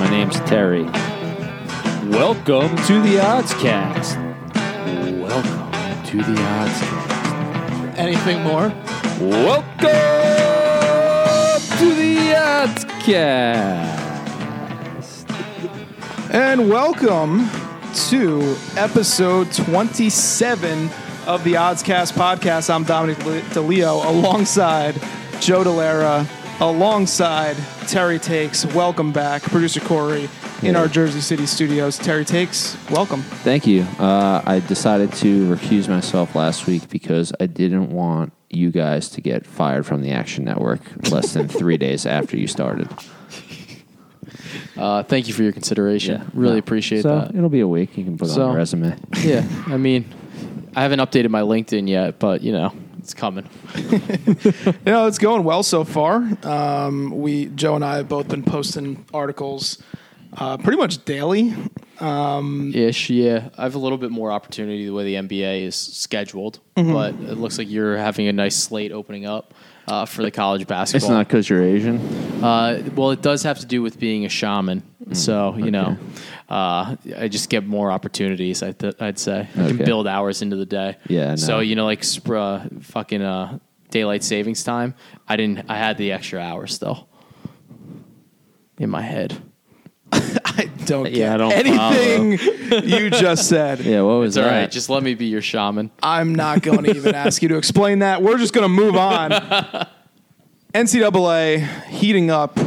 My name's Terry. Welcome to the Oddscast. Welcome to the Oddscast. Anything more? Welcome to the Oddscast. And welcome to episode 27 of the Oddscast podcast. I'm Dominic DeLeo alongside Joe Delera, alongside Terry Takes. Welcome back. Producer Corey in Yeah. our Jersey City studios. Terry Takes, welcome. Thank you. Uh, I decided to recuse myself last week because I didn't want you guys to get fired from the Action Network less than three days after you started. Uh, thank you for your consideration. Really No. appreciate so that. It'll be a week. You can put it So- on your resume. Yeah, I mean, I haven't updated my LinkedIn yet, but you know, it's coming. You know, it's going well so far. Um, we, Joe and I, have both been posting articles uh, pretty much daily. Um, Ish, yeah. I have a little bit more opportunity the way the NBA is scheduled, but it looks like you're having a nice slate opening up uh, for the college basketball, It's not because you're Asian. Uh, well, it does have to do with being a shaman. So you know, uh, I just get more opportunities. I th- I'd say I can build hours into the day. Yeah, I So you know, like sp- uh, fucking uh, daylight savings time. I didn't. I had the extra hour still in my head. I don't Yeah, I don't anything you just said. Yeah, what was It's that? right. Just let me be your shaman. I'm not going to even ask you to explain that. We're just going to move on. NCAA heating up.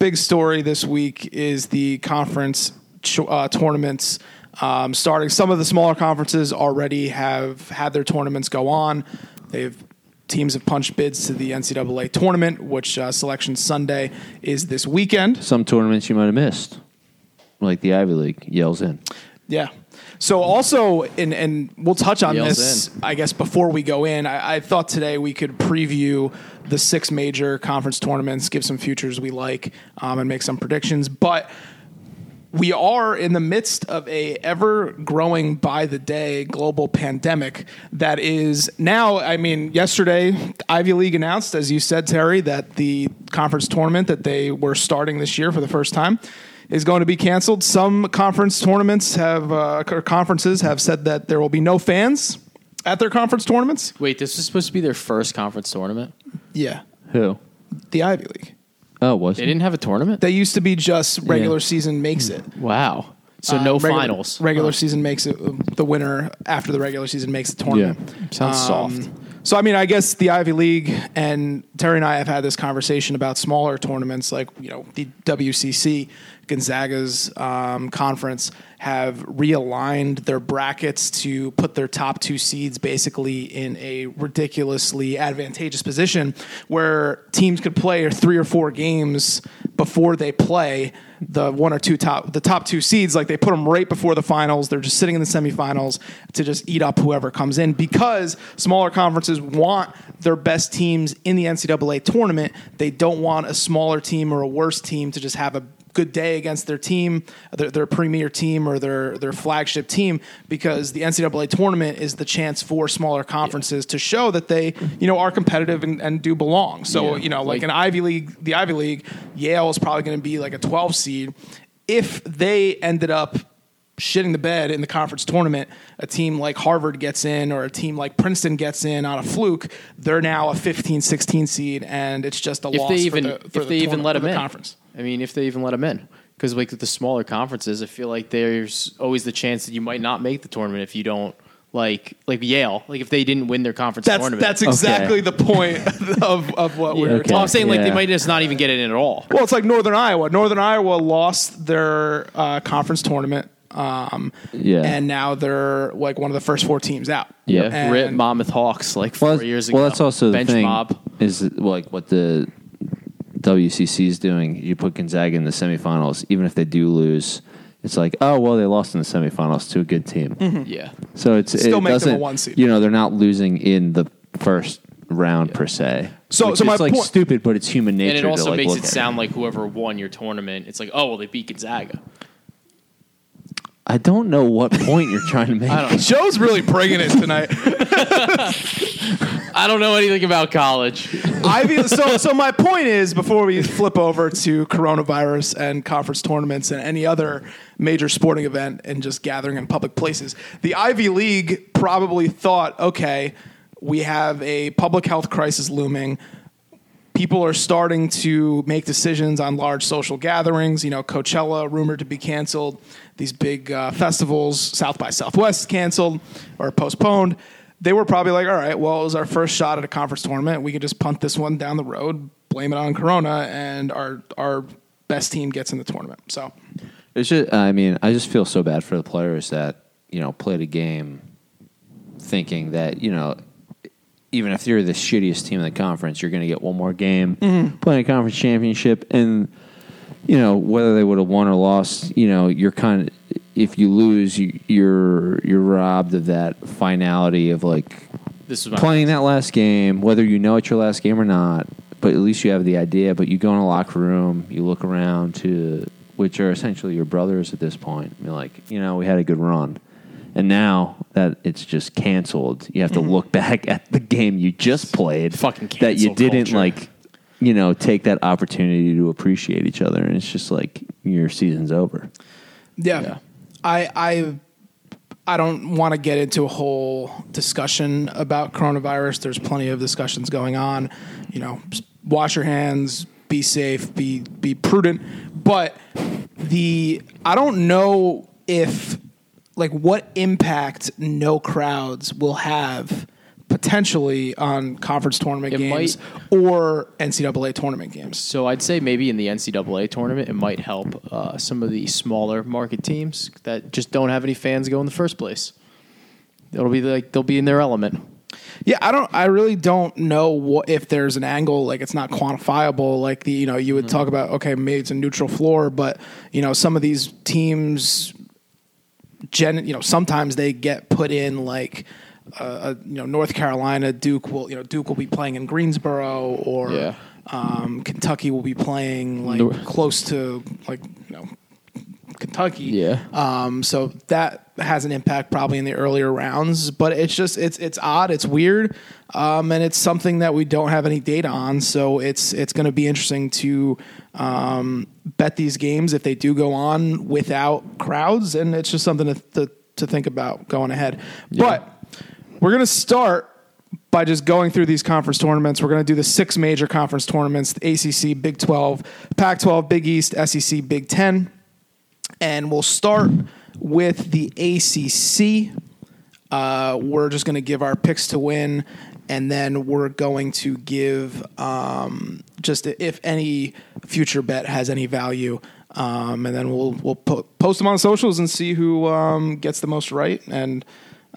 Big story this week is the conference uh, tournaments um, starting. Some of the smaller conferences already have had their tournaments go on. They've teams have punched bids to the NCAA tournament, which uh, Selection Sunday is this weekend. Some tournaments you might have missed, like the Ivy League Yale's in. Yeah. So also, and and we'll touch on Yells this, I guess, before we go in. I, I thought today we could preview the six major conference tournaments, give some futures we like, um, and make some predictions. But we are in the midst of a ever growing by the day global pandemic that is now i mean yesterday ivy league announced as you said terry that the conference tournament that they were starting this year for the first time is going to be canceled some conference tournaments have uh, or conferences have said that there will be no fans at their conference tournaments Wait, this is supposed to be their first conference tournament. yeah Who? the ivy league Oh, was They it? didn't have a tournament. they used to be just regular season makes it wow. So Uh, no regular- finals. Regular Huh. season makes it the winner after the regular season makes the tournament. Sounds Um, soft. So I mean, I guess the Ivy League and Terry and I have had this conversation about smaller tournaments like you know the WCC, Gonzaga's um, conference have realigned their brackets to put their top two seeds basically in a ridiculously advantageous position where teams could play three or four games before they play the one or two top the top two seeds. Like they put them right before the finals. They're just sitting in the semifinals to just eat up whoever comes in because smaller conferences want their best teams in the NCAA tournament. They don't want a smaller team or a worse team to just have a good day against their team, their, their premier team or their their flagship team, because the NCAA tournament is the chance for smaller conferences to show that they, you know, are competitive and, and do belong. So, Yeah. you know, like, Like- an Ivy League, the Ivy League, Yale is probably going to be like a 12 seed. If they ended up shitting the bed in the conference tournament, a team like Harvard gets in or a team like Princeton gets in on a fluke, they're now a 15, 16 seed, and it's just a if loss they even for the, for if the they even let them the in conference. I mean, if they even let them in, because like with the smaller conferences, I feel like there's always the chance that you might not make the tournament if you don't like like Yale. Like if they didn't win their conference That's tournament. that's exactly the point of, of what we Yeah. were Okay. talking. Well, I'm saying like they might just not even get it in at all. Well, it's like Northern Iowa. Northern Iowa lost their uh, conference tournament, um, Yeah. and now they're like one of the first four teams out. Yeah, And- Rip Monmouth Hawks like four well, years ago. Well, that's also bench the thing. mob. Is like what the WCC is doing. You put Gonzaga in the semifinals, even if they do lose. It's like, oh well, they lost in the semifinals to a good team. Yeah, So it's Still it make them a doesn't. one seed. You know, they're not losing in the first round per se. So- Which so my like point- stupid, but it's human nature. and it to, also like, makes it at. sound like whoever won your tournament, it's like, oh well, they beat Gonzaga. I don't know what point you're trying to make. I don't. Joe's really bringing it tonight. I don't know anything about college. Ivy. So, so my point is, before we flip over to coronavirus and conference tournaments and any other major sporting event and just gathering in public places, the Ivy League probably thought, okay, we have a public health crisis looming. People are starting to make decisions on large social gatherings. You know, Coachella rumored to be canceled. These big uh, festivals, South by Southwest canceled or postponed they were probably like, all right, well, it was our first shot at a conference tournament. We could just punt this one down the road, blame it on Corona, and our our best team gets in the tournament. So It's just, I mean, I just feel so bad for the players that you know played a game thinking that you know even if you're the shittiest team in the conference, you're going to get one more game playing a conference championship, and you know whether they would have won or lost, you know you're kind of if you lose, you, you're you're robbed of that finality of like This is playing that last game, whether you know it's your last game or not, but at least you have the idea. But you go in a locker room, you look around to which are essentially your brothers at this point. You're like, you know, we had a good run. And now that it's just canceled, you have to mm-hmm. look back at the game you just played. Fucking that you didn't culture. like, you know, take that opportunity to appreciate each other. And it's just like your season's over. yeah, Yeah. I I I don't want to get into a whole discussion about coronavirus. There's plenty of discussions going on. You know, wash your hands, be safe, be be prudent. But the I don't know if like what impact no crowds will have potentially on conference tournament It games might- or NCAA tournament games. So I'd say maybe in the NCAA tournament, it might help uh, some of the smaller market teams that just don't have any fans go in the first place. It'll be like they'll be in their element. Yeah, I don't. I really don't know what if there's an angle like it's not quantifiable. Like the you know you would talk about okay maybe it's a neutral floor, but you know some of these teams, gen you know sometimes they get put in like. Uh, uh, you know, North Carolina, Duke will you know Duke will be playing in Greensboro, or Yeah. um, Kentucky will be playing like Nor- close to like you know Kentucky. Yeah. Um, so that has an impact probably in the earlier rounds, but it's just it's it's odd, it's weird, um, and it's something that we don't have any data on. So it's it's going to be interesting to um, bet these games if they do go on without crowds, and it's just something to to, to think about going ahead. But we're going to start by just going through these conference tournaments. We're going to do the six major conference tournaments: the ACC, Big Twelve, Pac-12, Big East, SEC, Big Ten and we'll start with the ACC. Uh, we're just going to give our picks to win, and then we're going to give um, just if any future bet has any value, um, and then we'll we'll po- post them on socials and see who um, gets the most right, and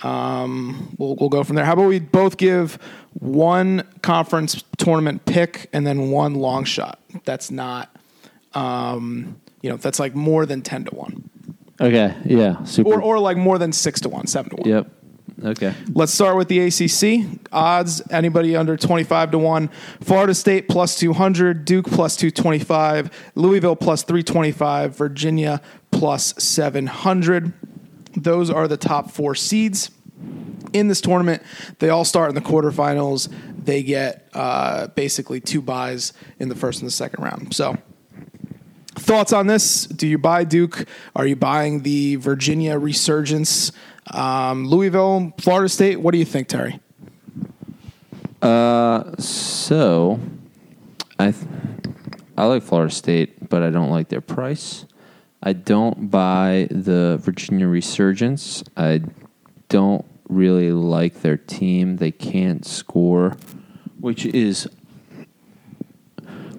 um, we'll we'll go from there. How about we both give one conference tournament pick and then one long shot? That's not um, you know, that's like more than 10 to 1. Okay. Yeah. Super. Or, or like more than 6 to 1, 7 to 1. yep. Okay. Let's start with the ACC. Odds anybody under 25 to 1. Florida State plus 200, Duke plus 225, Louisville plus 325, Virginia plus 700. Those are the top four seeds in this tournament. They all start in the quarterfinals. They get uh, basically two buys in the first and the second round. So, thoughts on this? Do you buy Duke? Are you buying the Virginia resurgence? Um, Louisville, Florida State. What do you think, Terry? Uh, So, I th- I like Florida State, but I don't like their price. I don't buy the Virginia resurgence. I don't really like their team. They can't score, which is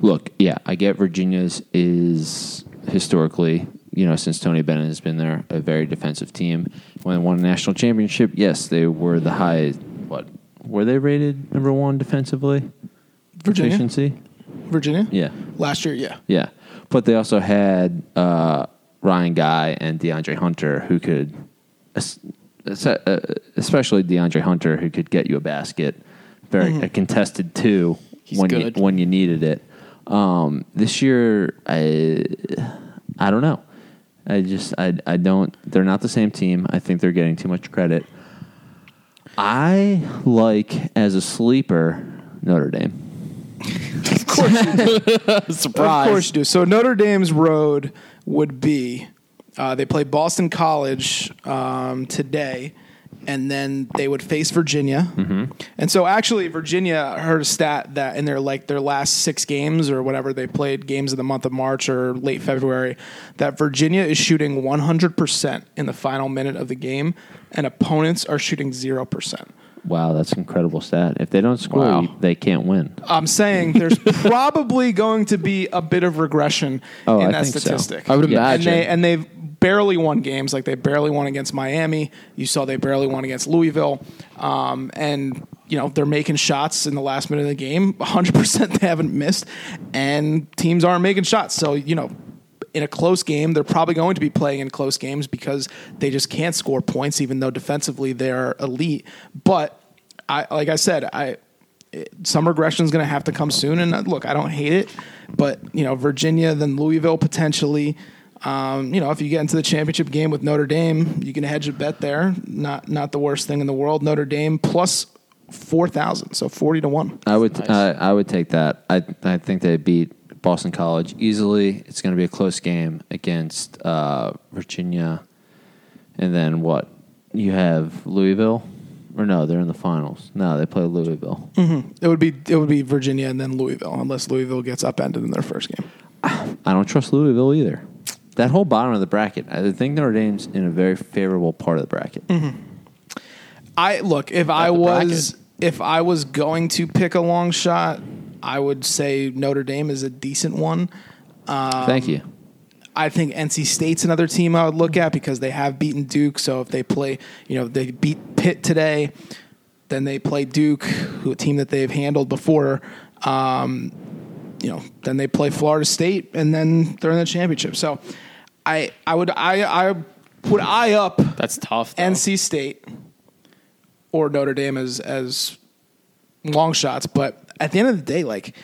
look. Yeah, I get Virginia's is historically, you know, since Tony Bennett has been there, a very defensive team. When they won a national championship, yes, they were the high. What were they rated number one defensively? Virginia? Efficiency? Virginia? Yeah. Last year, yeah. Yeah. But they also had uh, Kyle Guy and DeAndre Hunter who could, es- es- uh, especially DeAndre Hunter, who could get you a basket, very a contested two He's when good. you when you needed it. Um, this year, I I don't know. I, I just I I don't. They're not the same team. I think they're getting too much credit. I like as a sleeper Notre Dame. Of course. Surprise. Of course you do. So Notre Dame's road would be uh, they play Boston College um, today, and then they would face Virginia. Mm-hmm. And so actually, Virginia I heard a stat that in their like their last six games or whatever they played games in the month of March or late February, that Virginia is shooting 100 percent in the final minute of the game, and opponents are shooting zero percent. Wow, that's an incredible stat. If they don't score, Wow. you- they can't win. I'm saying there's probably going to be a bit of regression Oh, in I that think so. statistic. I would Yeah. imagine. And they and they've barely won games. Like they barely won against Miami. You saw they barely won against Louisville. Um, and you know they're making shots in the last minute of the game. 100 percent they haven't missed, and teams aren't making shots. So you know. In a close game, they're probably going to be playing in close games because they just can't score points, even though defensively they're elite. But I, like I said, I some regression is going to have to come soon. And uh, look, I don't hate it, but you know, Virginia, then Louisville potentially. Um, you know, if you get into the championship game with Notre Dame, you can hedge a bet there. Not not the worst thing in the world. Notre Dame plus four thousand, so forty to one. I would Nice. I, I would take that. I I think they beat Boston College easily. It's going to be a close game against uh, Virginia, and then what? You have Louisville, or no? They're in the finals. No, they play Louisville. It would be it would be Virginia and then Louisville, unless Louisville gets upended in their first game. I don't trust Louisville either. That whole bottom of the bracket, I think Notre Dame's in a very favorable part of the bracket. I look if I was if I was going to pick a long shot, I would say Notre Dame is a decent one. Thank you. I think NC State's another team I would look at because they have beaten Duke. So if they play, you know, they beat Pitt today, then they play Duke, who a team that they've handled before. Um, you know, then they play Florida State, and then they're in the championship. So I I would I I would eye up That's tough. Though. NC State or Notre Dame as as long shots, but at the end of the day, like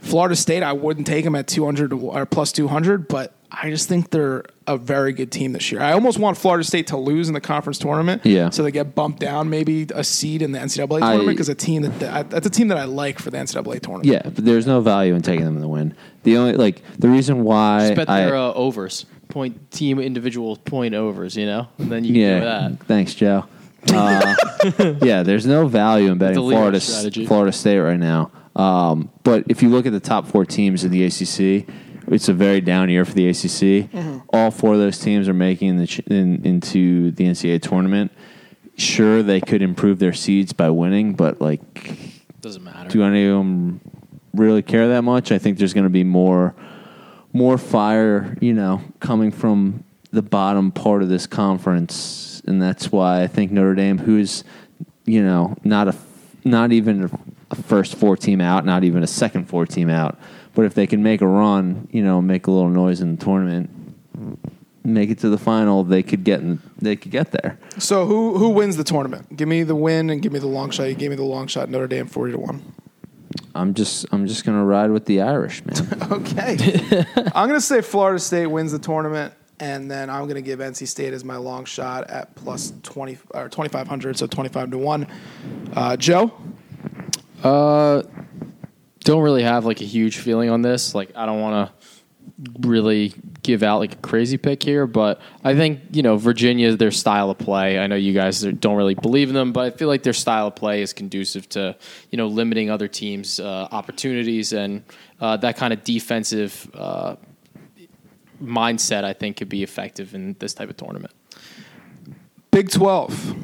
Florida State, I wouldn't take them at two hundred or plus two hundred, but I just think they're a very good team this year. I almost want Florida State to lose in the conference tournament, Yeah. so they get bumped down, maybe a seed in the NCAA tournament because a team that that- that's a team that I like for the NCAA tournament. Yeah, but there's no value in taking them in the win. The only like the reason why Just bet I, their uh, overs, point team individual point overs. You know, and then you can yeah, do that. thanks, Joe. Uh, yeah, there's no value in betting The Leo Florida strategy. Florida State right now. Um, but if you look at the top four teams in the ACC, it's a very down year for the ACC. Mm-hmm. All four of those teams are making the ch- in, into the NCAA tournament. Sure, they could improve their seeds by winning, but like Doesn't matter. do any of them really care that much? I think there's going to be more more fire, you know, coming from the bottom part of this conference, and that's why I think Notre Dame, who's you know not a not even a, first four team out, not even a second four team out, but if they can make a run, you know, make a little noise in the tournament, make it to the final, they could get in, they could get there. So who who wins the tournament? Give me the win and give me the long shot. You gave me the long shot. Notre Dame forty to one. I'm just I'm just gonna ride with the Irish man. Okay. I'm going to say Florida State wins the tournament, and then I'm going to give NC State as my long shot at plus 20 or 2,500, so 25 to 1. Uh, Joe? Uh, don't really have like a huge feeling on this. Like, I don't want to really give out like a crazy pick here, but I think you know Virginia, their style of play. I know you guys don't really believe in them, but I feel like their style of play is conducive to you know limiting other teams' uh, opportunities and uh, that kind of defensive uh, mindset. I think could be effective in this type of tournament. Big 12.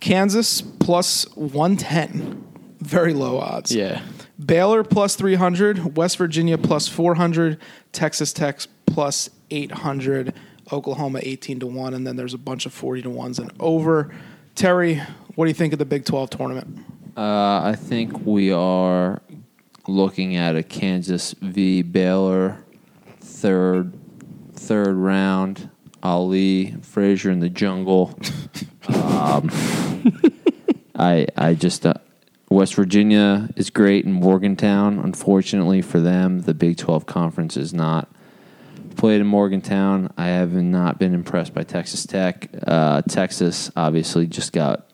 Kansas plus 110. Very low odds. Yeah. Baylor plus 300. West Virginia plus 400. Texas Tech plus 800. Oklahoma 18 to 1. And then there's a bunch of 40 to 1s and over. Terry, what do you think of the Big 12 tournament? Uh, I think we are looking at a Kansas v Baylor third third round. Ali Frazier in the jungle. um, I I just uh, West Virginia is great in Morgantown. Unfortunately for them, the Big Twelve conference is not played in Morgantown. I have not been impressed by Texas Tech. Uh, Texas obviously just got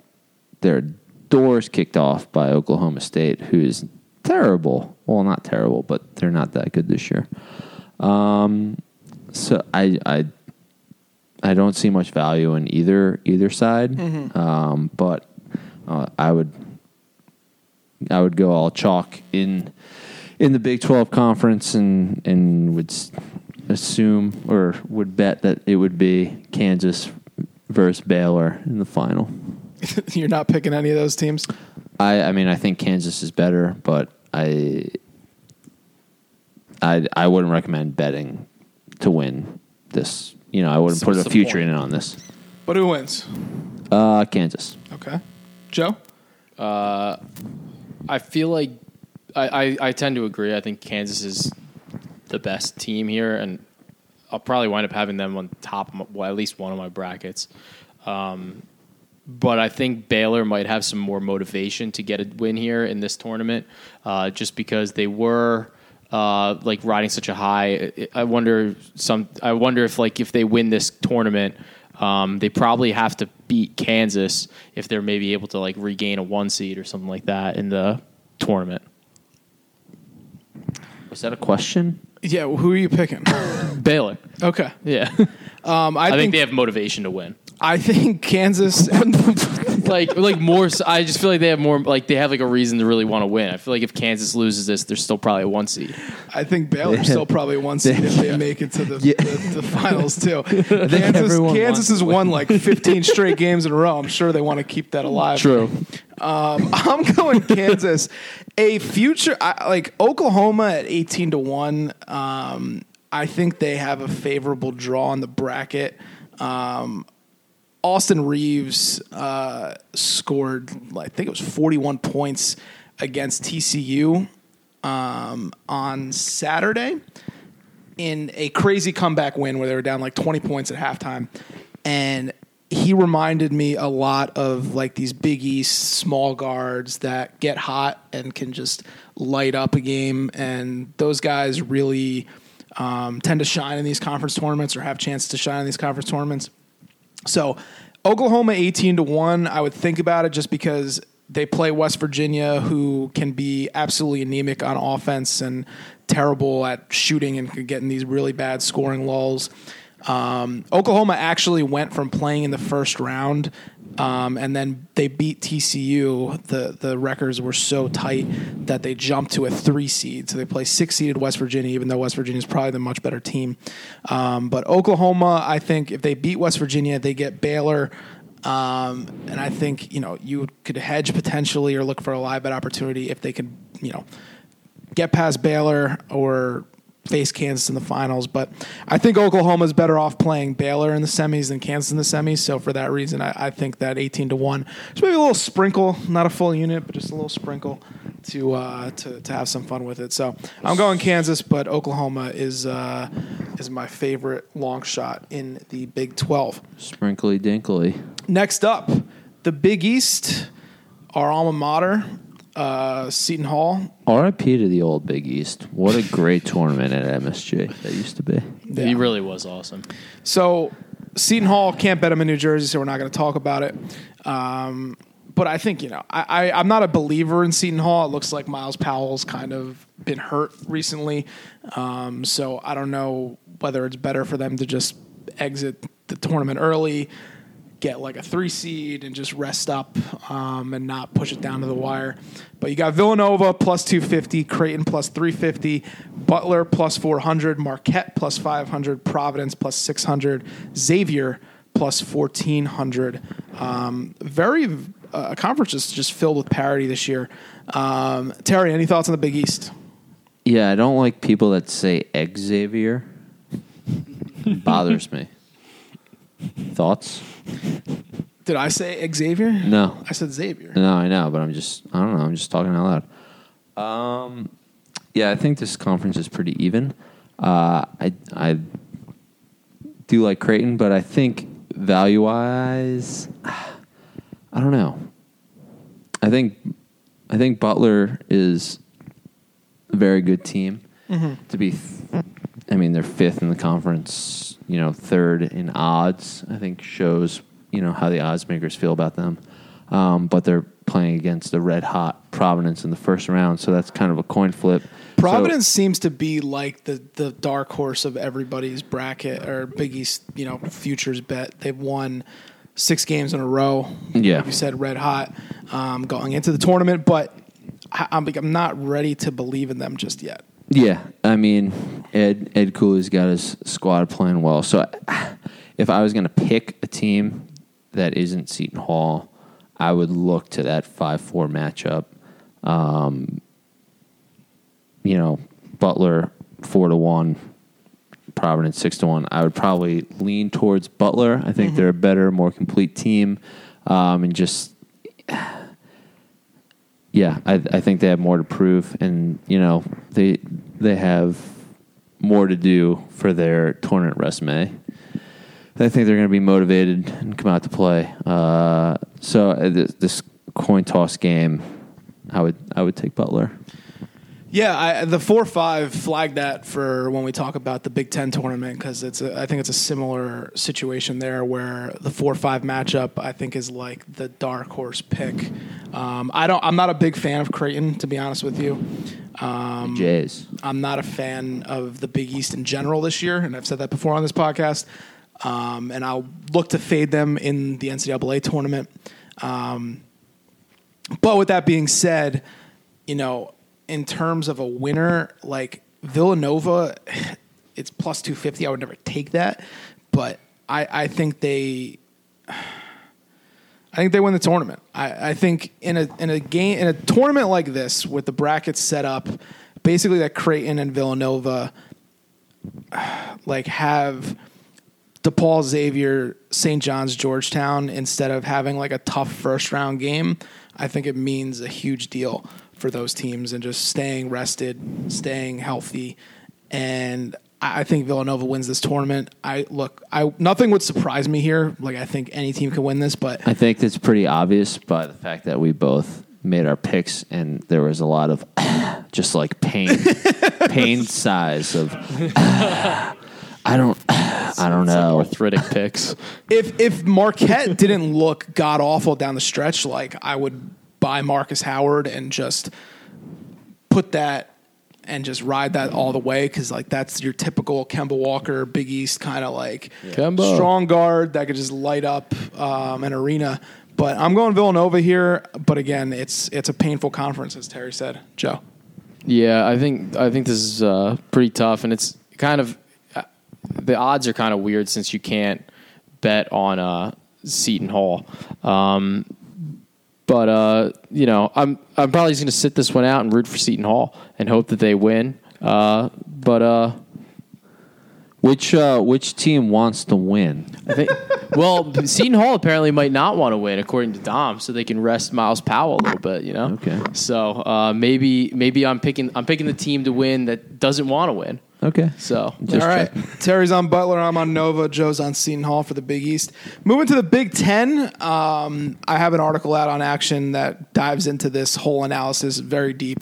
their doors kicked off by Oklahoma State, who is terrible. Well, not terrible, but they're not that good this year. Um, so I, I I don't see much value in either either side. Um, but uh, I would I would go all chalk in in the Big Twelve conference and and would assume or would bet that it would be Kansas versus Baylor in the final. You're not picking any of those teams. I I mean I think Kansas is better, but I I I wouldn't recommend betting to win this. You know, I wouldn't So put what's a the future point? in on this. But who wins? Uh, Kansas. Okay, Joe. I feel like I, I, I tend to agree. I think Kansas is the best team here, and I'll probably wind up having them on top of my, well, at least one of my brackets. Um, but I think Baylor might have some more motivation to get a win here in this tournament, uh, just because they were uh, like riding such a high. I- I wonder some. I wonder if like if they win this tournament, um, they probably have to beat Kansas if they're maybe able to like regain a one seed or something like that in the tournament. Was that a question? Yeah, well, who are you picking? Baylor, okay, yeah, um, I, I, think, think they have motivation to win. I think Kansas. Like like more I just feel like they have more like they have like a reason to really want to win i feel like if kansas loses this they're still probably a one seed I think Baylor's still probably one seed if they make it to the, Yeah. the, the finals too. Kansas, Kansas has won like 15 straight games in a row. I'm sure they want to keep that alive. true Um, I'm going Kansas. A future I, like Oklahoma at 18 to one. Um, I think they have a favorable draw in the bracket. Um, Austin Reaves uh, scored, I think it was 41 points against TCU um, on Saturday in a crazy comeback win where they were down like 20 points at halftime. And he reminded me a lot of like these Big East small guards that get hot and can just light up a game. And those guys really um, tend to shine in these conference tournaments or have chances to shine in these conference tournaments. So Oklahoma 18 to 1, I would think about it just because they play West Virginia who can be absolutely anemic on offense and terrible at shooting and getting these really bad scoring lulls. Um, Oklahoma actually went from playing in the first round um, and then they beat TCU. The the records were so tight that they jumped to a three seed. So they play six seeded West Virginia, even though West Virginia is probably the much better team. Um, but Oklahoma, I think if they beat West Virginia, they get Baylor. Um, and I think you know you could hedge potentially or look for a live bet opportunity if they could you know get past Baylor or face Kansas in the finals. But I think Oklahoma is better off playing Baylor in the semis than Kansas in the semis. So for that reason, I, I think that 18 to 1. Just maybe a little sprinkle, not a full unit, but just a little sprinkle to uh, to, to have some fun with it. So I'm going Kansas, but Oklahoma is uh, is my favorite long shot in the Big 12. Sprinkly dinkly. Next up, the Big East, our alma mater, uh, Seton Hall. RIP to the old Big East. What a great tournament at MSG that used to be. he really was awesome So Seton Hall can't bet them in New Jersey, so we're not going to talk about it. Um, but I think you know I, I I'm not a believer in Seton Hall. It looks like Myles Powell's kind of been hurt recently, um, so I don't know whether it's better for them to just exit the tournament early, get like a three seed, and just rest up um, and not push it down to the wire. But you got Villanova plus 250, Creighton plus 350, Butler plus 400, Marquette plus 500, Providence plus 600, Xavier plus 1400. Um, very uh, a conference just just filled with parity this year. Um, Terry, any thoughts on the Big East? Yeah, I don't like people that say Xavier. Bothers me. Thoughts? Did I say Xavier? No. I said Xavier. No, I know, but I'm just I don't know. I'm just talking out loud. Um, yeah, I think this conference is pretty even. Uh, I I do like Creighton, but I think value wise, I don't know. I think I think Butler is a very good team to be th- I mean, they're fifth in the conference. You know, third in odds. I think shows you know how the odds makers feel about them. Um, but they're playing against the red hot Providence in the first round, so that's kind of a coin flip. Providence seems to be like the the dark horse of everybody's bracket or Big East, you know, futures bet. They've won six games in a row. Yeah. like you said, red hot um, going into the tournament, but I, I'm I'm not ready to believe in them just yet. Yeah, I mean, Ed Ed Cooley's got his squad playing well. So, if I was going to pick a team that isn't Seton Hall, I would look to that five four matchup. Um, you know, Butler four to one, Providence six to one. I would probably lean towards Butler. I think they're a better, more complete team, um, and just yeah, I, I think they have more to prove, and you know they they have more to do for their tournament resume. I think they're going to be motivated and come out to play. Uh, so uh, this, this coin toss game, I would I would take Butler. Yeah, I, the four five flag that for when we talk about the Big Ten tournament because it's a, I think it's a similar situation there where the four five matchup I think is like the dark horse pick. Um, I don't I'm not a big fan of Creighton to be honest with you. Um, Jays. I'm not a fan of the Big East in general this year, and I've said that before on this podcast. Um, and I'll look to fade them in the NCAA tournament. Um, but with that being said, you know, in terms of a winner, like Villanova, it's plus 250. I would never take that. But I, I think they. I think they win the tournament. I, I think in a in a game in a tournament like this with the brackets set up, basically that Creighton and Villanova like have DePaul, Xavier, St. John's, Georgetown instead of having like a tough first round game. I think it means a huge deal for those teams and just staying rested, staying healthy, and I I think Villanova wins this tournament. I look, I nothing would surprise me here. Like I think any team can win this, but I think it's pretty obvious by the fact that we both made our picks, and there was a lot of just like pain, pain size of. I don't, I don't know. Arthritic picks. if if Marquette didn't look god awful down the stretch, like I would buy Marcus Howard and just put that and just ride that all the way because like that's your typical Kemba Walker, Big East kind of like Kemba. strong guard that could just light up um, an arena. But I'm going Villanova here. But again, it's it's a painful conference, as Terry said. Joe. Yeah, I think I think this is uh, pretty tough, and it's kind of uh, the odds are kind of weird since you can't bet on uh, Seton Hall. Um, but uh, you know, I'm I'm probably just going to sit this one out and root for Seton Hall and hope that they win. Uh, but uh, Which uh, which team wants to win? I think well, Seton Hall apparently might not want to win according to Dom, so they can rest Myles Powell a little bit. You know. Okay. So uh, maybe maybe I'm picking I'm picking the team to win that doesn't want to win. Okay. So Just All right. checking. Terry's on Butler. I'm on Nova. Joe's on Seton Hall for the Big East. Moving to the Big Ten, um, I have an article out on Action that dives into this whole analysis very deep.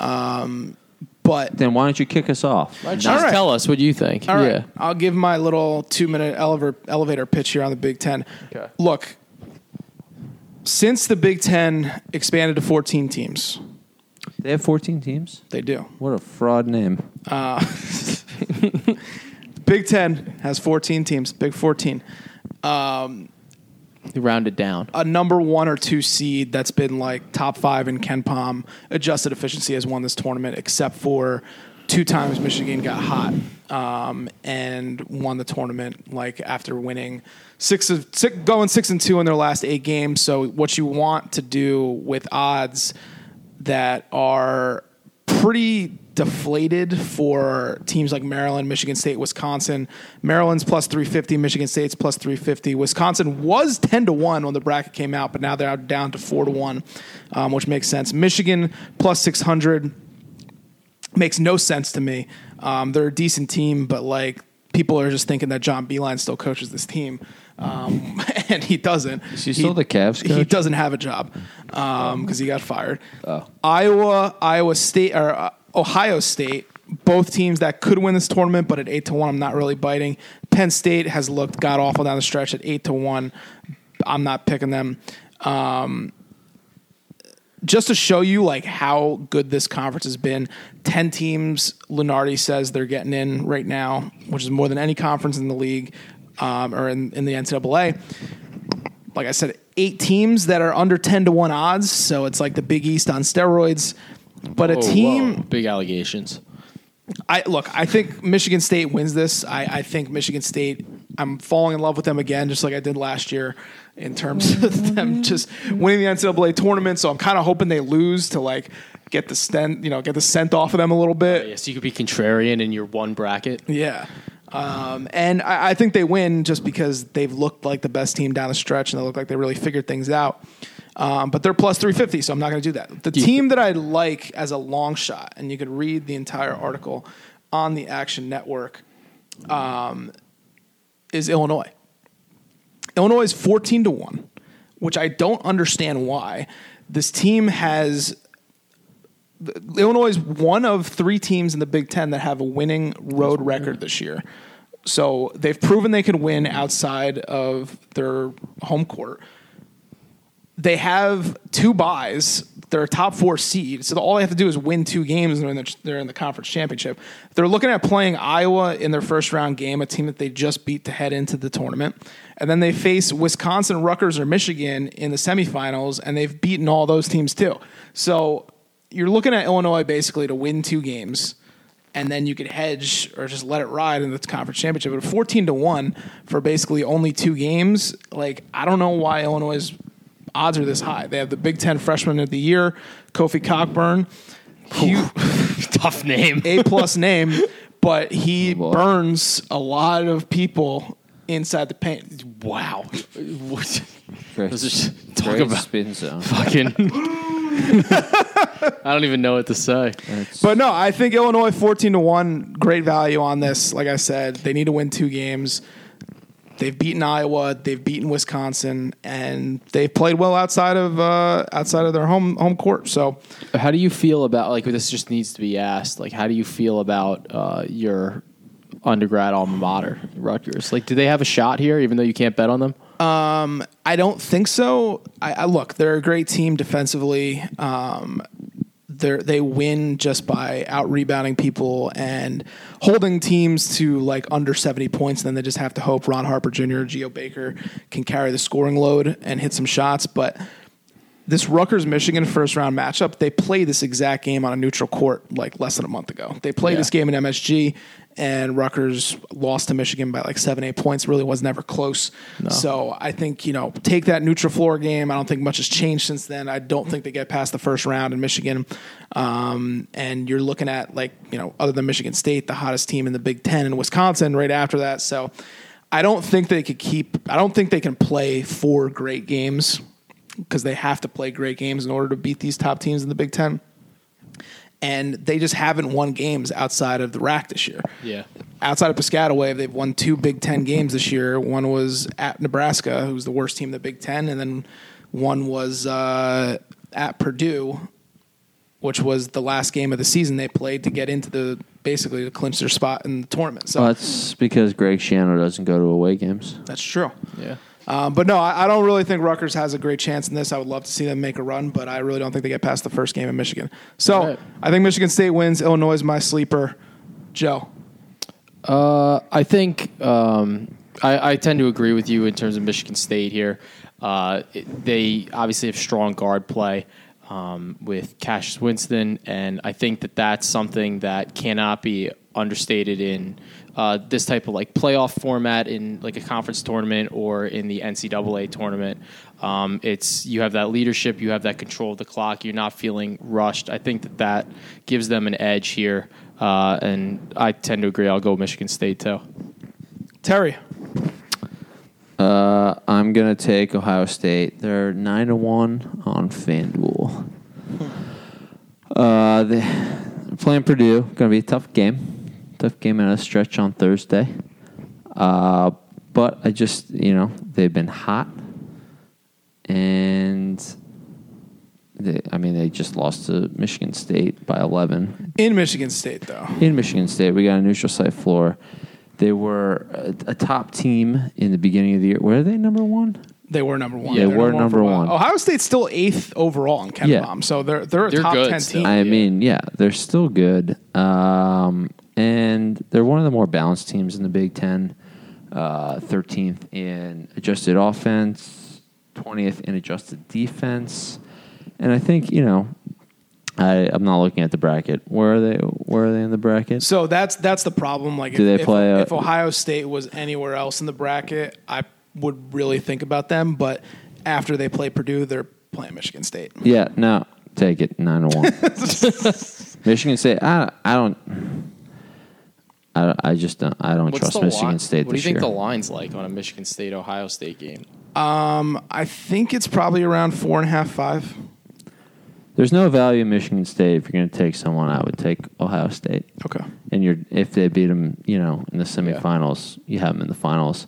Um, but Then why don't you kick us off? just All right. tell us what you think. all right, yeah. I'll give my little two minute elevator, elevator pitch here on the Big Ten. Okay. Look, since the Big Ten expanded to 14 teams, They have 14 teams. they do. What a fraud name. Big Ten has 14 teams, Big 14. Round it down. a number one or two seed that's been like top five in KenPom adjusted efficiency has won this tournament, except for two times Michigan got hot um, and won the tournament like after winning six of six, going six and two in their last eight games. So what you want to do with odds that are pretty deflated for teams like Maryland, Michigan State, Wisconsin. Maryland's plus 350, Michigan State's plus 350. Wisconsin was 10 to 1 when the bracket came out, but now they're down to 4 to 1, um, which makes sense. Michigan plus 600 makes no sense to me. Um, they're a decent team, but like people are just thinking that John Beilein still coaches this team. Um, and he doesn't. Is he still the Cavs He doesn't have a job because he got fired. Iowa, Iowa State, or uh, Ohio State both teams that could win this tournament, but at eight to one, I'm not really biting. Penn State has looked god awful down the stretch at eight to one. I'm not picking them. Um, just to show you like how good this conference has been, ten teams. Lunardi says they're getting in right now, which is more than any conference in the league um, or in, in the NCAA. Like I said, eight teams that are under ten to one odds, so it's like the Big East on steroids. But a team whoa, big allegations. I look. I think Michigan State wins this. I, I think Michigan State. I'm falling in love with them again, just like I did last year, in terms of them just winning the NCAA tournament. So I'm kind of hoping they lose to like get the stent, you know, get the scent off of them a little bit. Yes, you could be contrarian in your one bracket. Yeah. Um, and I, I think they win just because they've looked like the best team down the stretch and they look like they really figured things out. Um, but they're plus 350, so I'm not going to do that. The team that I like as a long shot, and you could read the entire article on the Action Network, um, is Illinois. Illinois is 14 to 1, which I don't understand why. This team has Illinois is one of three teams in the Big Ten that have a winning road record this year. So they've proven they can win outside of their home court. They have two buys. They're a top four seed, so all they have to do is win two games, and they're in the, they're in the conference championship. They're looking at playing Iowa in their first round game, a team that they just beat to head into the tournament, and then they face Wisconsin, Rutgers, or Michigan in the semifinals, and they've beaten all those teams too. So you're looking at Illinois basically to win two games, and then you could hedge or just let it ride in the conference championship. But 14 to one for basically only two games, like I don't know why Illinois' odds are this high. They have the Big Ten Freshman of the Year, Kofi Cockburn, Hu- Tough name. A plus name, but he oh, boy. burns a lot of people inside the paint. Wow. What? Great, just talk great about spin zone. fucking. I don't even know what to say. But no, I think Illinois 14 to 1, great value on this. Like I said, they need to win two games. They've beaten Iowa, they've beaten Wisconsin, and they've played well outside of uh, outside of their home home court. So How do you feel about like this? Just needs to be asked. Like, how do you feel about uh, your undergrad alma mater, Rutgers? Like, do they have a shot here, even though you can't bet on them? I don't think so. I, I look, they're a great team defensively. Um, they they win just by out rebounding people and holding teams to like under 70 points. And then they just have to hope Ron Harper Jr. Geo Baker can carry the scoring load and hit some shots. But this Rutgers Michigan first round matchup, they played this exact game on a neutral court like less than a month ago. They played Yeah. this game in MSG, and Rutgers lost to Michigan by like seven, eight points. Really was never close. So I think you know take that neutral floor game. I don't think much has changed since then. I don't think they get past the first round in Michigan. Um, and you're looking at like you know other than Michigan State, the hottest team in the Big Ten, and Wisconsin right after that. So. I don't think they could keep. I don't think they can play four great games because they have to play great games in order to beat these top teams in the Big Ten. And they just haven't won games outside of the rack this year. Yeah. Outside of Piscataway, they've won two Big Ten games this year. One was at Nebraska, who's the worst team in the Big Ten, and then one was uh, at Purdue, which was the last game of the season they played to get into the basically to clinch their spot in the tournament. So Well, that's because Greg Shannon doesn't go to away games. that's true. Yeah. Um, but no, I, I don't really think Rutgers has a great chance in this. I would love to see them make a run, but I really don't think they get past the first game in Michigan. So Right. I think Michigan State wins. Illinois is my sleeper. Joe. Uh, I think um, I, I tend to agree with you in terms of Michigan State here. Uh, it- they obviously have strong guard play um, with Cassius Winston, and I think that that's something that cannot be understated in uh, this type of like playoff format in like a conference tournament or in the NCAA tournament. Um, it's you have that leadership, you have that control of the clock. You're not feeling rushed. I think that that gives them an edge here, uh, and I tend to agree. I'll go Michigan State too. Terry. Uh, I'm gonna take Ohio State. They're nine to one on FanDuel. Uh, they're playing Purdue. Gonna be a tough game. Tough game at a stretch on Thursday. Uh, but I just you know they've been hot, and they, I mean, they just lost to Michigan State by 11 In Michigan State, though. in Michigan State. We got a neutral site floor. They were a, a top team in the beginning of the year. Were they number one? They were number one. Yeah, They they were for number while. one. Ohio State's still eighth overall in Ken Yeah. Bomb, so they're they're a They're top good ten still. team. I mean, yeah, they're still good. Um, and they're one of the more balanced teams in the Big Ten. Uh, 13th in adjusted offense, 20th in adjusted defense. And I think, you know, I, I'm not looking at the bracket. Where are they? Where are they in the bracket? So that's that's the problem. Like, Do if, they if- a- if Ohio State was anywhere else in the bracket, I would really think about them. But after they play Purdue, they're playing Michigan State. Yeah, no, take it nine to one. Michigan State. I I don't. I, I just don't. I don't What's trust the Michigan line- State What do you this think year. the line's like on a Michigan State Ohio State game? Um, I think it's probably around four and a half, five. There's no value in Michigan State if you're going to take someone. I would take Ohio State. Okay. And you're if they beat them, you know, in the semifinals, you have them in the finals.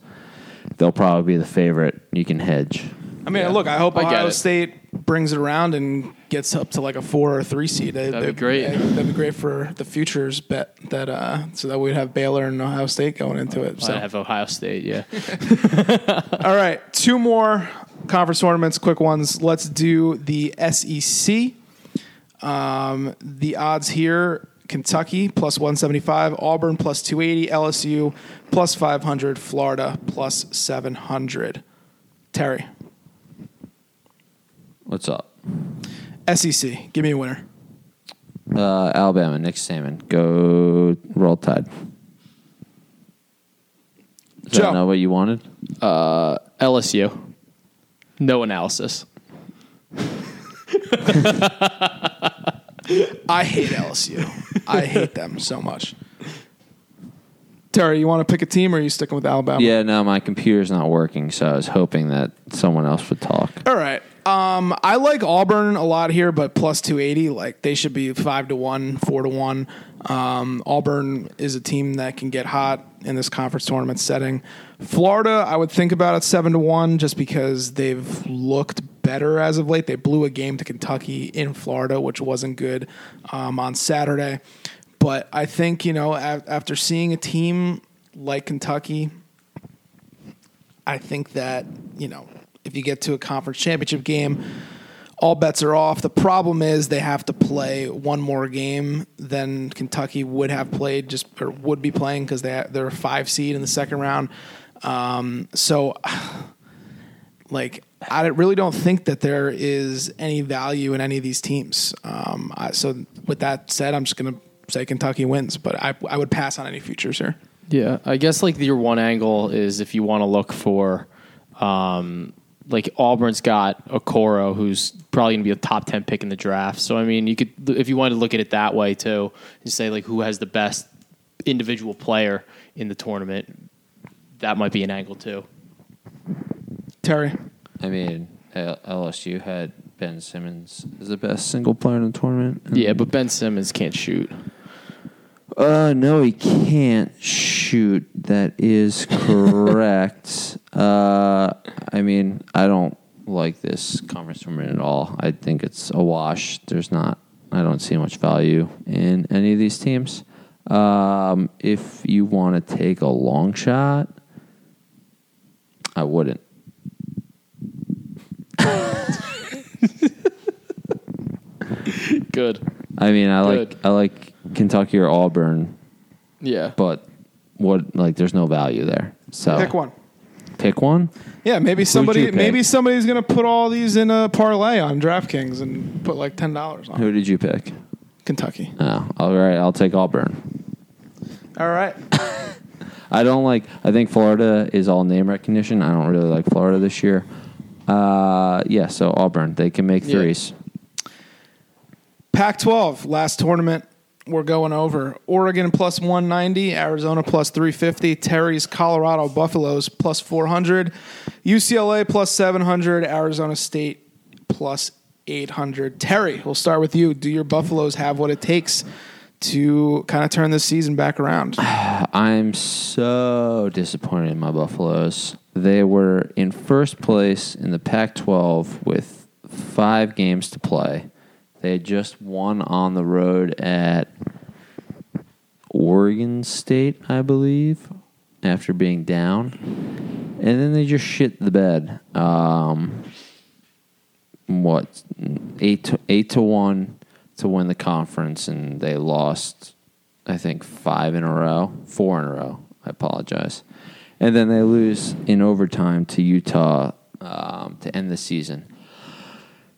They'll probably be the favorite. You can hedge. I mean, Yeah. look, I hope I get Ohio it. State brings it around and gets up to like a four or three seed. That'd be great. That'd be great for the futures bet that uh, so that we'd have Baylor and Ohio State going into it. So I have Ohio State. Yeah, All right, two more conference tournaments, quick ones. Let's do the SEC. Um, the odds here Kentucky plus 175, Auburn plus 280, LSU plus 500, Florida plus 700. Terry, What's up? SEC, give me a winner. Uh, Alabama, Nick Saban, go roll tide. Is Joe. that not what you wanted? LSU. No analysis. I hate LSU. I hate them so much. Terry, you want to pick a team or are you sticking with Alabama? Yeah, no, my computer's not working, so I was hoping that someone else would talk. All right. Um, I like Auburn a lot here, but plus 280, like they should be five to one, four to one. Um, Auburn is a team that can get hot in this conference tournament setting. Florida, I would think about at seven to one, just because they've looked better as of late. They blew a game to Kentucky in Florida, which wasn't good um, on Saturday. But I think you know, a- after seeing a team like Kentucky I think that, you know, if you get to a conference championship game, all bets are off. The problem is they have to play one more game than Kentucky would have played, just or would be playing because they they're a five seed in the second round. Um, so, like, I really don't think that there is any value in any of these teams. Um, I, so, with that said, I'm just gonna say Kentucky wins, but I I would pass on any futures here. Yeah, I guess like your one angle is if you want to look for, um, like Auburn's got Okoro, who's probably going to be a top ten pick in the draft. So I mean, you could if you wanted to look at it that way too, and say like who has the best individual player in the tournament, that might be an angle too. Terry. I mean, LSU had Ben Simmons as the best single player in the tournament. Yeah, but Ben Simmons can't shoot. Uh, no, he can't shoot. That is correct. uh, I mean, I don't like this conference tournament at all. I think it's a wash. There's not. I don't see much value in any of these teams. Um, if you want to take a long shot, I wouldn't. Good. I mean, I Good. like I like Kentucky or Auburn, Yeah. but what like there's no value there. So Pick one. Pick one. Yeah, maybe you somebody pick? maybe somebody's gonna put all these in a parlay on DraftKings and put like ten dollars on Who did you pick? Kentucky. Oh, all right. I'll take Auburn. All right. I don't like. I think Florida is all name recognition. I don't really like Florida this year. Uh, yeah. So Auburn, they can make Yeah. threes. Pac-12 last tournament we're going over. Oregon plus 190, Arizona plus 350, Terry's Colorado Buffaloes plus 400, UCLA plus 700, Arizona State plus 800. Terry, we'll start with you. Do your Buffaloes have what it takes to kind of turn this season back around? I'm so disappointed in my Buffaloes. They were in first place in the Pac-12 with five games to play. They just won on the road at Oregon State, I believe, after being down. And then they just shit the bed. Um, what eight to, eight to one to win the conference, and they lost, I think five in a row, four in a row. I apologize, and then they lose in overtime to Utah um, to end the season.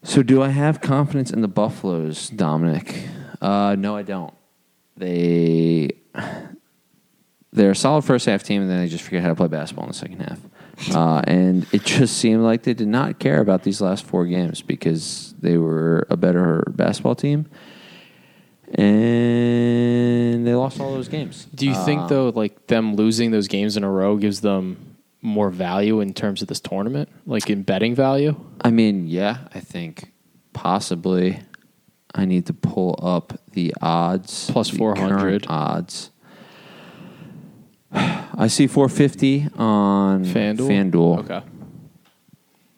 So, do I have confidence in the Buffaloes, Dominic? Uh, no, I don't. They they're a solid first half team, and then they just forget how to play basketball in the second half. Uh, and it just seemed like they did not care about these last four games because they were a better basketball team, and they lost all those games. Do you think Um, though, like them losing those games in a row gives them more value in terms of this tournament, like in betting value? I mean, yeah, I think possibly. I need to pull up the odds. 400. odds. I see 450 on FanDuel. FanDuel. Okay.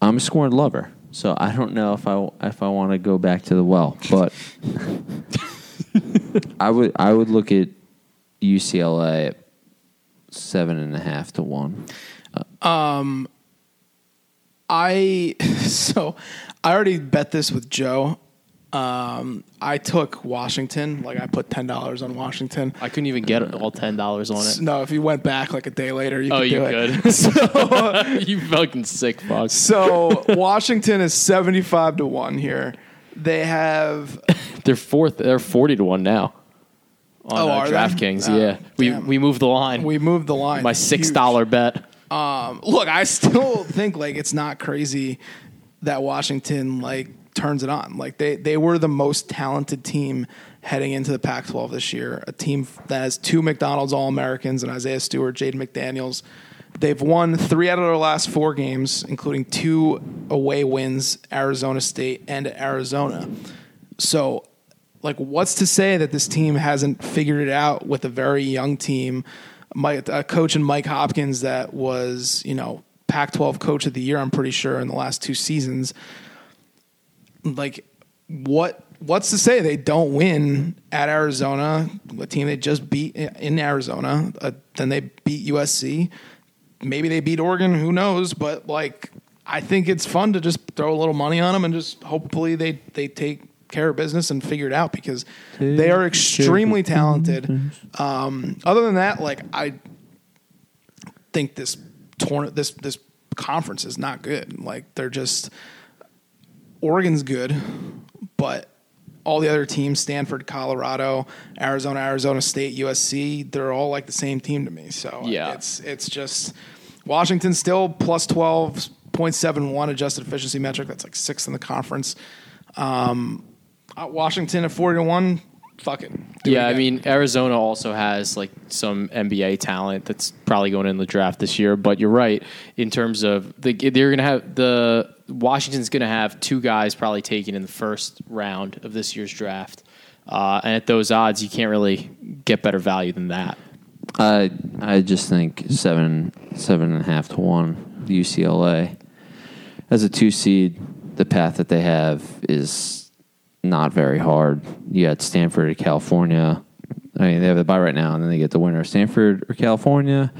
I'm a scoring lover, so I don't know if I if I want to go back to the well, but I would I would look at UCLA at seven and a half to one. I so I already bet this with Joe. Um, I took Washington. Like I put ten dollars on Washington. I couldn't even get all ten dollars on it. No, if you went back like a day later, you Oh, could you do it. could. So, you fucking sick fuck. so Washington is seventy-five to one here. They have They're fourth. They're forty to one now. On Oh, uh. DraftKings, Oh, yeah. We damn. we moved the line. we moved the line. My six dollar bet. Um, look, I still think like it's not crazy that Washington like turns it on. Like they they were the most talented team heading into the Pac-12 this year. A team that has two McDonald's All Americans and Isaiah Stewart, Jaden McDaniels. They've won three out of their last four games, including two away wins, Arizona State and Arizona. So, like, what's to say that this team hasn't figured it out with a very young team? Mike, a coach in Mike Hopkins that was, you know, Pac-12 Coach of the Year. I'm pretty sure in the last two seasons. Like, what what's to say they don't win at Arizona, a team they just beat in Arizona? Uh, then they beat USC. Maybe they beat Oregon. Who knows? But like, I think it's fun to just throw a little money on them and just hopefully they they take care of business and figure it out because they are extremely talented. Um, other than that, like I think this tournament, this this conference is not good. Like they're just Oregon's good, but all the other teams, Stanford, Colorado, Arizona, Arizona State, USC, they're all like the same team to me. So Yeah. it's it's just Washington still plus twelve point seven one adjusted efficiency metric. That's like sixth in the conference. Um, Washington at forty to one. Fuck it. Do it Yeah, I mean Arizona also has like some NBA talent that's probably going in the draft this year. But you're right in terms of the, they're going to have the Washington's going to have two guys probably taken in the first round of this year's draft, uh, and at those odds, you can't really get better value than that. I I just think seven seven and a half to one UCLA as a two seed. The path that they have is not very hard. You got Stanford or California. I mean, they have the bye right now, and then they get the winner of Stanford or California,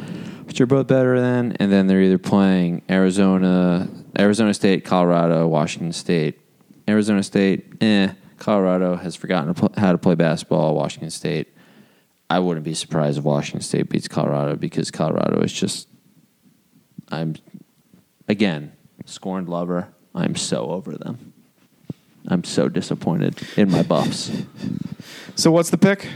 which are both better than. And then they're either playing Arizona, Arizona State, Colorado, Washington State. Arizona State, eh. Colorado has forgotten to pl- how to play basketball. Washington State, I wouldn't be surprised if Washington State beats Colorado because Colorado is just. I'm, again, scorned lover. I'm so over them. I'm so disappointed in my Buffs. So what's the pick?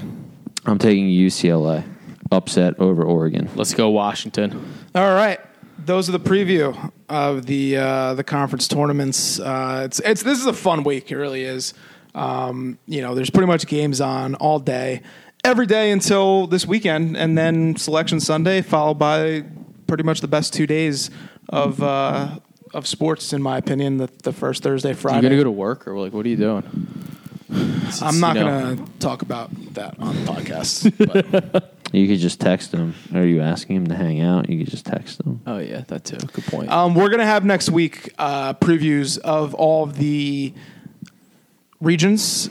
I'm taking UCLA upset over Oregon. Let's go Washington. All right. Those are the preview of the uh, the conference tournaments. Uh, it's it's this is a fun week. It really is. Um, you know, there's pretty much games on all day, every day until this weekend, and then Selection Sunday, followed by pretty much the best two days of uh, of sports, in my opinion. The, the first Thursday, Are Friday. you gonna go to work or like what are you doing? I'm not you know. going to talk about that on the podcast. but You could just text him. Are you asking him to hang out? You could just text him. Oh yeah, that too. Good point. Um, we're gonna have next week uh, previews of all of the regions.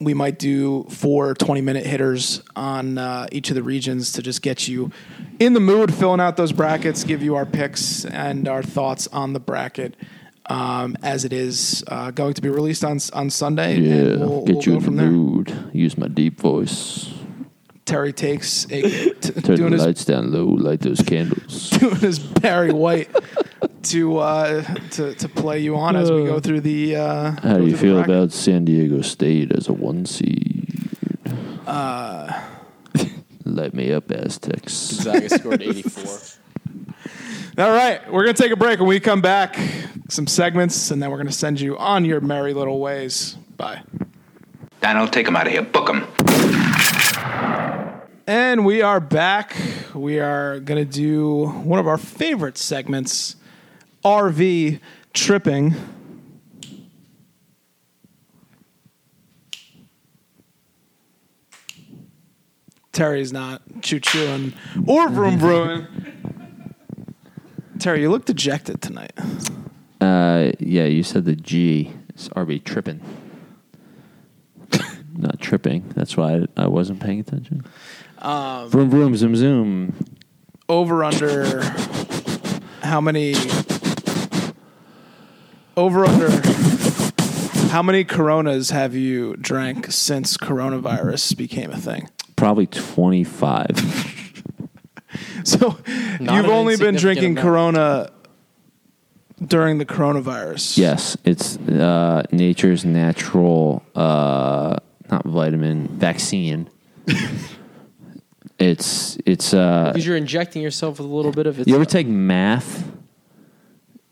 We might do four 20 minute hitters on uh, each of the regions to just get you in the mood, filling out those brackets, give you our picks and our thoughts on the bracket um, as it is uh, going to be released on on Sunday. Yeah, and we'll, get we'll you in the mood. Use my deep voice. Terry takes a, t- Turn doing the his lights down low. Light those candles. doing his Barry White to uh, to to play you on as we go through the. Uh, How do you feel bracket. about San Diego State as a one seed? Uh, Light me up, Aztecs. Gonzaga scored 84. All right, we're gonna take a break. When we come back, some segments, and then we're gonna send you on your merry little ways. Bye. Donald, take him out of here. Book him. And we are back. We are gonna do one of our favorite segments, RV tripping. Terry's not choo chooing or vroom vrooming. Terry, you look dejected tonight. Uh, yeah, you said the G. It's RB tripping. Not tripping. That's why I, I wasn't paying attention. Um, vroom vroom zoom zoom. over under how many over under how many coronas have you drank since coronavirus became a thing Probably twenty five. so Not you've only been drinking amount. corona during the coronavirus yes, it's uh, nature's natural, uh, not vitamin vaccine. it's it's. Uh, Because you're injecting yourself with a little bit of it. You ever take math?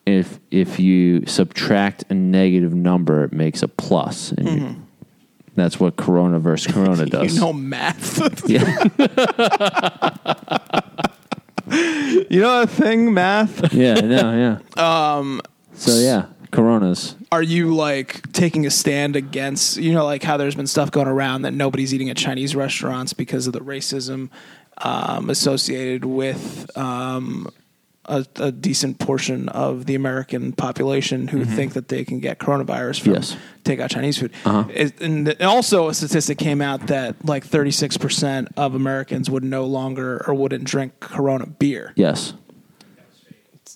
If if you subtract a negative number, it makes a plus, and you, that's what Corona versus Corona does. you know math yeah, you know that thing math yeah, no, yeah. Um. So yeah, Coronas. are you like taking a stand against you know like how there's been stuff going around that nobody's eating at chinese restaurants because of the racism um, associated with um, a, a decent portion of the american population who think that they can get coronavirus from Yes. take out chinese food Uh-huh. It- and also a statistic came out that like 36% of americans would no longer or wouldn't drink corona beer Yes,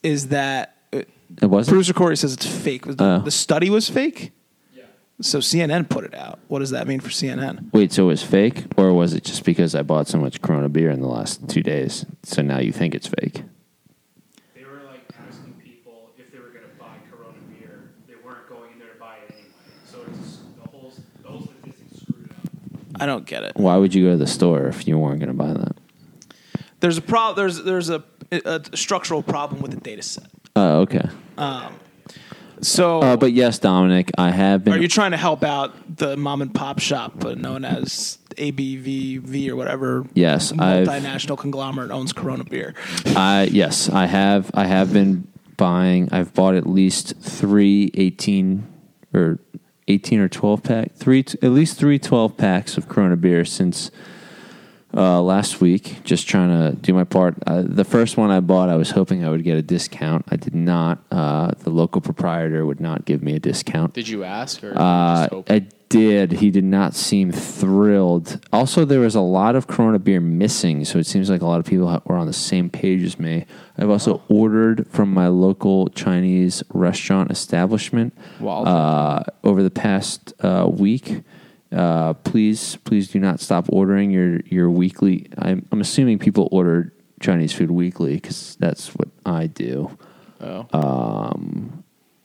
is that it was. Producer Corey says it's fake. The, Oh. the study was fake. Yeah. So CNN put it out. What does that mean for CNN? Wait, so it was fake, or was it just because I bought so much Corona beer in the last two days? So now you think it's fake? They were like asking people if they were going to buy Corona beer. They weren't going in there to buy it anyway. So it's the whole the whole statistic screwed up. I don't get it. Why would you go to the store if you weren't going to buy that? There's a pro- There's there's a, a structural problem with the data set. Oh, okay. So Uh, but yes, Dominic, I have been. are you trying to help out the mom and pop shop uh, known as ABVV or whatever? Yes, I've- multinational conglomerate owns Corona beer. I yes, I have. I have been buying. I've bought at least three 18 or 18 or 12 pack, three at least three 12 packs of Corona beer since uh, last week. Just trying to do my part. Uh, the first one I bought, I was hoping I would get a discount. I did not. Uh, the local proprietor would not give me a discount. Did you ask or Uh, just hope? I did. He did not seem thrilled. Also, there was a lot of Corona beer missing, so it seems like a lot of people were on the same page as me. I've also ordered from my local Chinese restaurant establishment uh, over the past uh, week. Uh, please, please do not stop ordering your your weekly. I'm, I'm assuming people order Chinese food weekly because that's what I do. oh.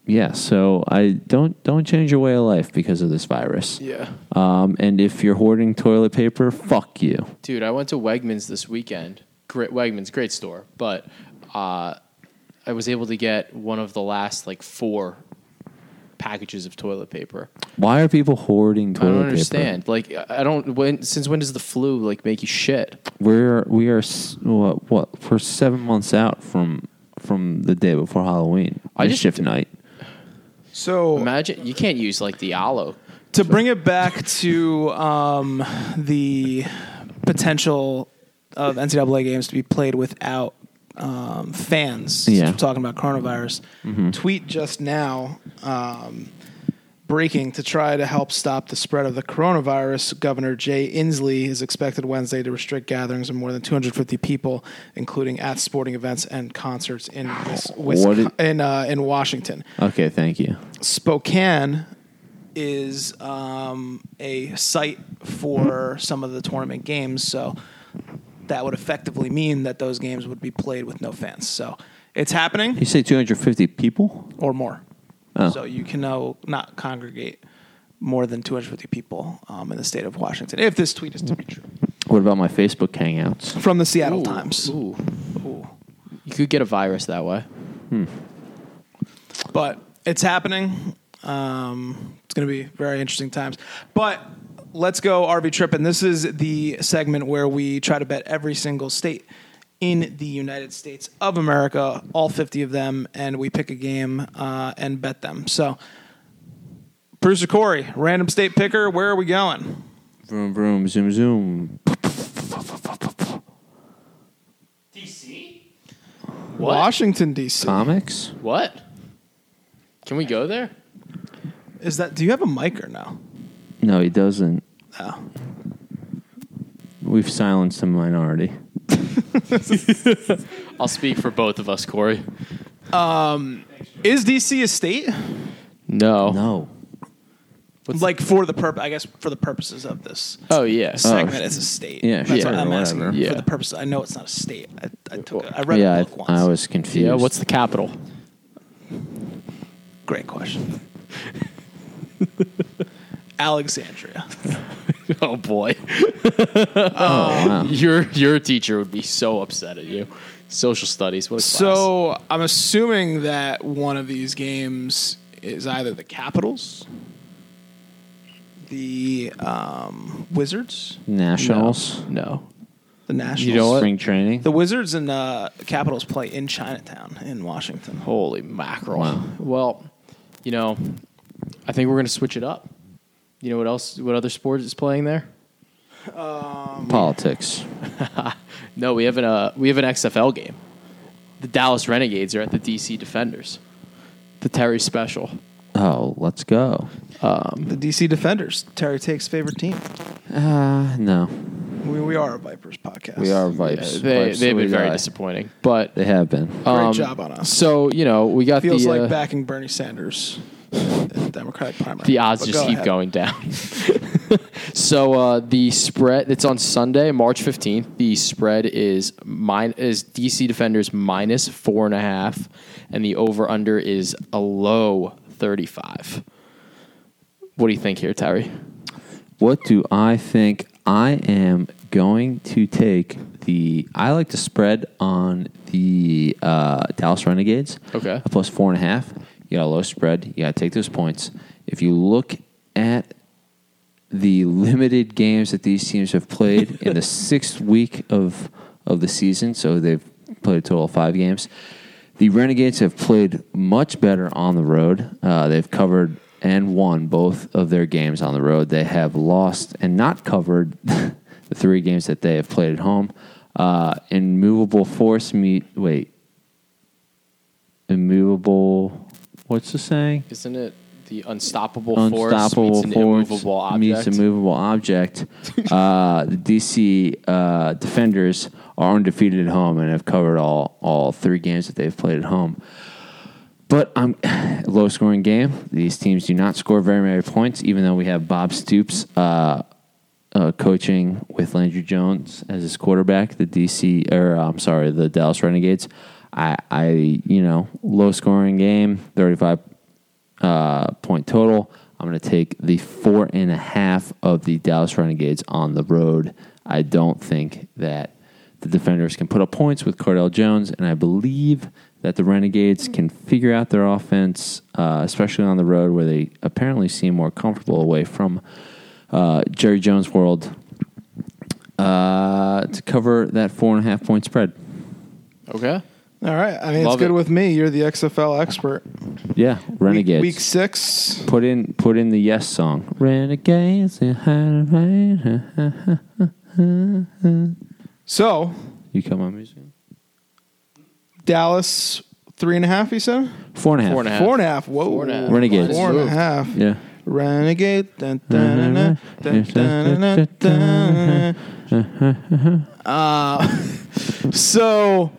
Yeah, so I don't don't change your way of life because of this virus. yeah. Um, and if you're hoarding toilet paper, fuck you. Dude, I went to Wegmans this weekend. Great Wegmans, great store, but uh, I was able to get one of the last like four packages of toilet paper. Why are people hoarding toilet paper? I toilet don't paper? understand. Like, I don't. When since when does the flu like make you shit? We're we are what, what we're seven months out from from the day before Halloween. I just- shift night. So Imagine you can't use like the aloe. to bring it back to um, the potential of NCAA games to be played without um, fans. Yeah. Talking about coronavirus. Tweet just now. Um, breaking to try to help stop the spread of the coronavirus. Governor Jay Inslee is expected Wednesday to restrict gatherings of more than 250 people, including at sporting events and concerts in did- in uh, in Washington. Okay, thank you. Spokane is um, a site for some of the tournament games, so that would effectively mean that those games would be played with no fans. So it's happening You say 250 people? or more. Oh. So you can no, not congregate more than 250 people um, in the state of Washington, if this tweet is to be true. What about my Facebook hangouts? From the Seattle Ooh, Times. Ooh. Ooh. You could get a virus that way. But it's happening. Um, it's going to be very interesting times. But let's go RV tripping. This is the segment where we try to bet every single state in the United States of America, all 50 of them, and we pick a game uh, and bet them. So, producer Corey, random state picker, where are we going? Vroom, vroom, zoom, zoom. DC? What? Washington, D.C. Comics? What? Can we go there? Is that, do you have a mic or no? No, he doesn't. Oh. We've silenced a minority. I'll speak for both of us, Corey. Um, is D.C. a state? No. No. like for the purpose, I guess for the purposes of this Oh yeah, segment, it's a oh. state. Yeah, that's sure, what I'm asking. whatever. Yeah. For the purpose, I know it's not a state. I, I took, a, I read yeah, a I, book once. I was confused. yeah. What's the capital? Great question. Alexandria. Oh boy. Oh, wow. Your your teacher would be so upset at you. Social studies. What a class. So I'm assuming that one of these games is either the Capitals, the um, Wizards, Nationals. No. the Nationals. You know what? Spring training. The Wizards and uh, Capitals play in Chinatown in Washington. Holy mackerel. Wow. Well, you know, I think we're gonna switch it up. You know what else? What other sport is playing there? Politics. No, we have an uh, we have an XFL game. The Dallas Renegades are at the DC Defenders. The Terry Special. Oh, let's go. The DC Defenders, Terry Take's favorite team. Uh, no. We, we are a Vipers podcast. We are Yeah, they Vipes they've till been very die. disappointing, but They have been. Great um, job on us. So you know we got Feels the like uh, backing Bernie Sanders in the Democratic primary. the odds But just go keep ahead. going down. so uh, the spread it's on Sunday, March fifteenth. The spread is mine is DC Defenders minus four and a half, and the over under is a low thirty five. What do you think here, Terry? What do I think? I am going to take the. I like to spread on the uh, Dallas Renegades. Okay. Plus four and a half. You got a low spread. You got to take those points. If you look at the limited games that these teams have played in the sixth week of of the season, so they've played a total of five games. The Renegades have played much better on the road. Uh, they've covered and won both of their games on the road. They have lost and not covered the three games that they have played at home. Uh, immovable force meet. Wait. Immovable. What's the saying? Isn't it the unstoppable, unstoppable force meets an force immovable object? meets a movable object. uh, the DC uh, defenders are undefeated at home and have covered all all three games that they've played at home. But I'm low scoring game. These teams do not score very many points, even though we have Bob Stoops uh, uh, coaching with Landry Jones as his quarterback. The DC, or I'm sorry, the Dallas Renegades. I, I, you know, low scoring game, 35 uh, point total. I'm going to take the four and a half of the Dallas Renegades on the road. I don't think that the defenders can put up points with Cardale Jones, and I believe that the Renegades can figure out their offense, uh, especially on the road where they apparently seem more comfortable away from uh, Jerry Jones' world, uh, to cover that four and a half point spread. Okay. All right. I mean, Love it's good it. with me. You're the XFL expert. Yeah, Week, Renegades. week six. Put in put in the yes song. Renegades. So You come on music. Dallas three and a half. You said Four and a half. Four and a half. four and a half. Whoa, Four and a half. Renegades. Four and a half. Yeah. Renegade. Dun, dun, dun, dun, dun, dun, dun, dun. Uh, so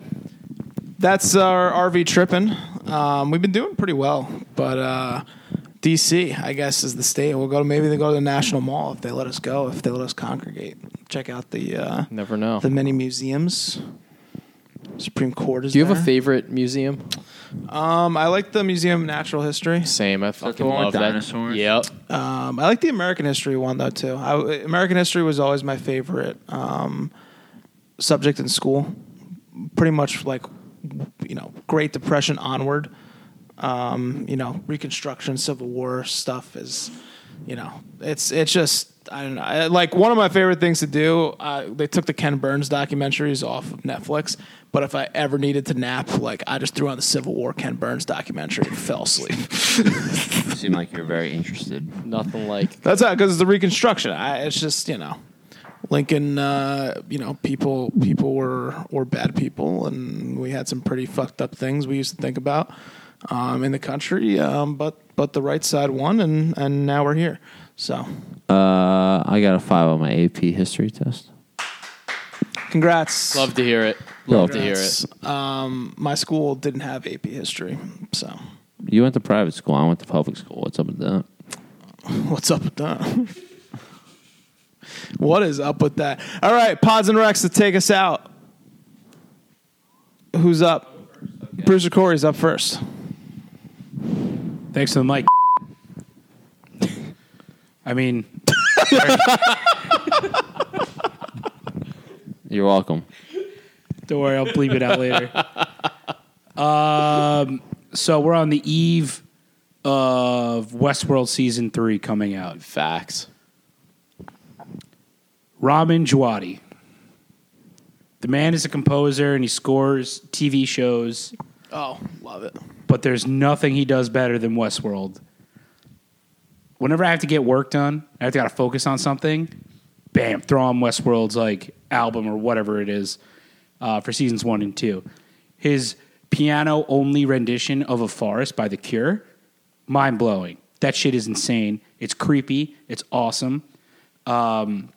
that's our RV tripping. Um, we've been doing pretty well, but uh, DC, I guess, is the state. We'll go to maybe they go to the National Mall if they let us go, if they let us congregate. Check out the uh, Never know. the many museums. Supreme Court is. Do you have a favorite museum? Um, I like the Museum of Natural History. Same. I the fucking one with love that. dinosaurs? Yep. Um, I like the American history one though too. I, American history was always my favorite um, subject in school. Pretty much like you know, Great Depression onward. Um, you know, Reconstruction, Civil War stuff is, you know, it's it's just I don't know. I, like one of my favorite things to do. Uh, they took the Ken Burns documentaries off of Netflix, but if I ever needed to nap, like I just threw on the Civil War Ken Burns documentary and fell asleep. You seem like you're very interested. Nothing like That's how because it's the Reconstruction. I, it's just you know, Lincoln. Uh, you know, people people were were bad people, and we had some pretty fucked up things we used to think about um, in the country. Um, but but the right side won, and and now we're here. So Uh, I got a five on my AP history test. congrats. Love to hear it. Love Love to hear it. Um, my school didn't have AP history, so You went to private school. I went to public school. What's up with that? what's up with that? What is up with that? All right, Pods and Rex to take us out. Who's up? Bruiser Corey's up first. Thanks for the mic. I mean, You're welcome. don't worry, I'll bleep it out later. Um, so we're on the eve of Westworld season three coming out. Facts. Ramin Djawadi. The man is a composer and he scores TV shows, Oh, love it. but there's nothing he does better than Westworld. Whenever I have to get work done, I have to gotta focus on something. Bam, throw on Westworld's like album or whatever it is uh, for seasons one and two. His piano only rendition of a forest by The Cure, mind blowing. That shit is insane. It's creepy. It's awesome. Um,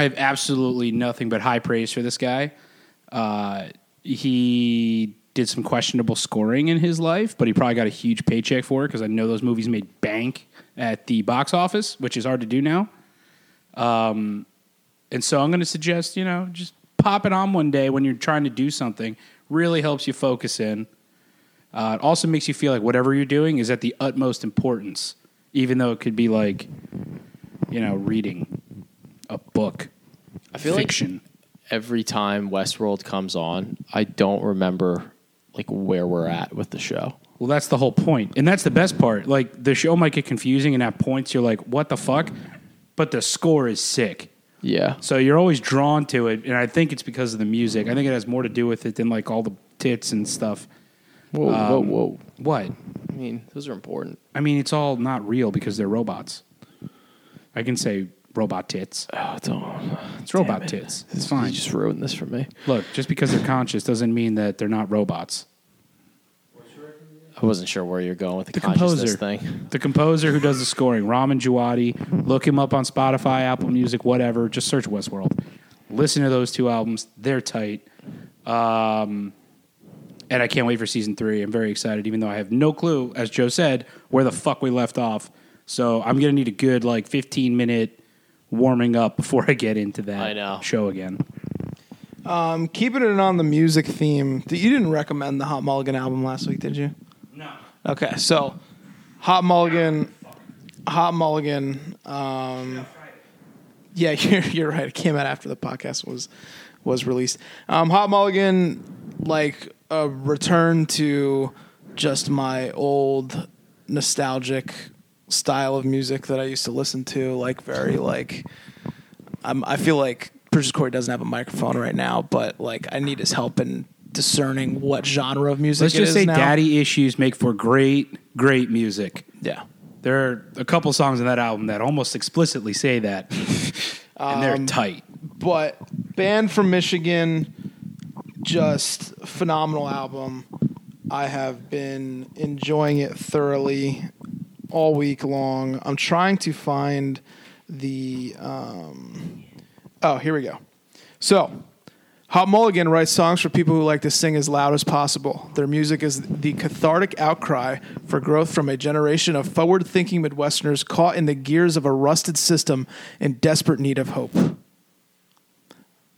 I have absolutely nothing but high praise for this guy. Uh, he did some questionable scoring in his life, but he probably got a huge paycheck for it because I know those movies made bank at the box office, which is hard to do now. Um, and so I'm going to suggest, you know, just pop it on one day when you're trying to do something. Really helps you focus in. Uh, it also makes you feel like whatever you're doing is at the utmost importance, even though it could be like, you know, reading a book, I feel fiction. like every time Westworld comes on, I don't remember like where we're at with the show. Well, that's the whole point, and that's the best part. Like the show might get confusing, and at points you're like, "What the fuck?" But the score is sick, Yeah. so you're always drawn to it. And I think it's because of the music. I think it has more to do with it than like all the tits and stuff. Whoa, whoa, Um, whoa. What? I mean, those are important. I mean, it's all not real because they're robots. I can say robot tits. Oh, don't. It's robot tits. It's fine. You just ruined this for me. Look, just because they're conscious doesn't mean that they're not robots. I wasn't sure where you're going with the, The consciousness composer. thing. The composer who does the scoring, Ramin Djawadi. Look him up on Spotify, Apple Music, whatever. Just search Westworld. Listen to those two albums. They're tight. Um, and I can't wait for season three. I'm very excited, even though I have no clue, as Joe said, where the fuck we left off. So I'm gonna need a good like 15 minute warming up before I get into that I know. show again. Um, keeping it on the music theme. You didn't recommend the Hot Mulligan album last week, did you? No. Okay, so Hot Mulligan, Hot Mulligan. Um, yeah, you're you're right. It came out after the podcast was was released. Um, Hot Mulligan, like a return to just my old nostalgic style of music that I used to listen to. Like very like, I'm, I feel like Bruce Corey doesn't have a microphone right now, but like I need his help in discerning what genre of music Let's just is say now. daddy issues make for great, great music. Yeah. There are a couple songs in that album that almost explicitly say that, and they're um, tight. but band from Michigan, just phenomenal album. I have been enjoying it thoroughly all week long. I'm trying to find the. Um, oh, here we go. So, Hot Mulligan writes songs for people who like to sing as loud as possible. Their music is the cathartic outcry for growth from a generation of forward thinking Midwesterners caught in the gears of a rusted system in desperate need of hope.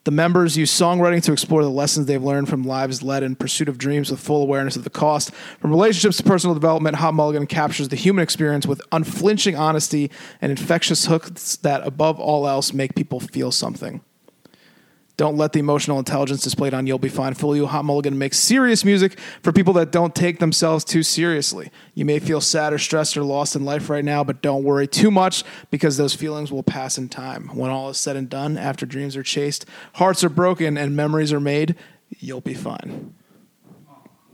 The members use songwriting to explore the lessons they've learned from lives led in pursuit of dreams with full awareness of the cost. From relationships to personal development, Hot Mulligan captures the human experience with unflinching honesty and infectious hooks that, above all else, make people feel something. Don't let the emotional intelligence displayed on You'll Be Fine fool you. Hot Mulligan makes serious music for people that don't take themselves too seriously. You may feel sad or stressed or lost in life right now, but don't worry too much because those feelings will pass in time. When all is said and done, after dreams are chased, hearts are broken, and memories are made, you'll be fine.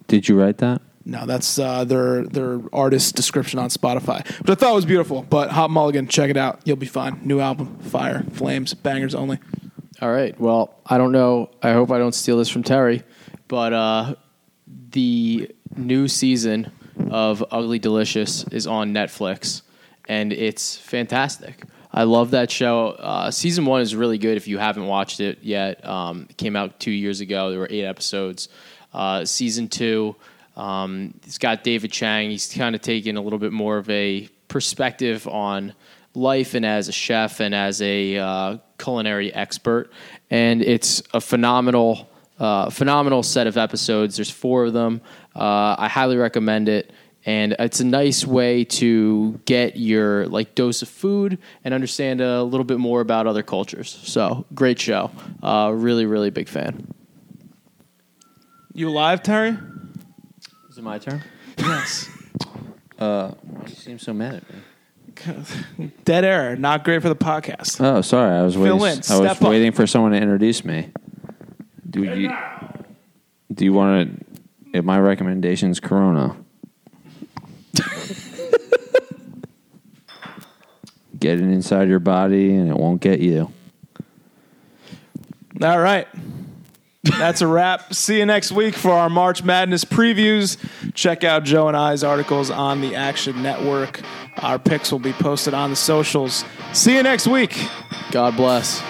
Did you write that? No, that's uh, their their artist description on Spotify, which I thought it was beautiful. But Hot Mulligan, check it out. You'll be fine. New album, fire, flames, bangers only. All right. Well, I don't know. I hope I don't steal this from Terry, but uh, the new season of Ugly Delicious is on Netflix, and it's fantastic. I love that show. Uh, season one is really good if you haven't watched it yet. Um, it came out two years ago. There were eight episodes. Uh, season two, um, it's got David Chang. He's kind of taking a little bit more of a perspective on life and as a chef and as a uh, culinary expert. And it's a phenomenal, uh, phenomenal set of episodes. There's four of them. Uh, I highly recommend it. And it's a nice way to get your like dose of food and understand a little bit more about other cultures. So great show. Uh, really, really big fan. You live, Terry? Is it my turn? Yes. Uh, why do you seem so mad at me? Dead air. Not great for the podcast. Oh, sorry. I was Fill waiting. in. I was Step up. waiting for someone to introduce me. Do you? Do you want to? My recommendation is Corona. get it inside your body, and it won't get you. All right. That's a wrap. See you next week for our March Madness previews. Check out Joe and I's articles on the Action Network. Our picks will be posted on the socials. See you next week. God bless.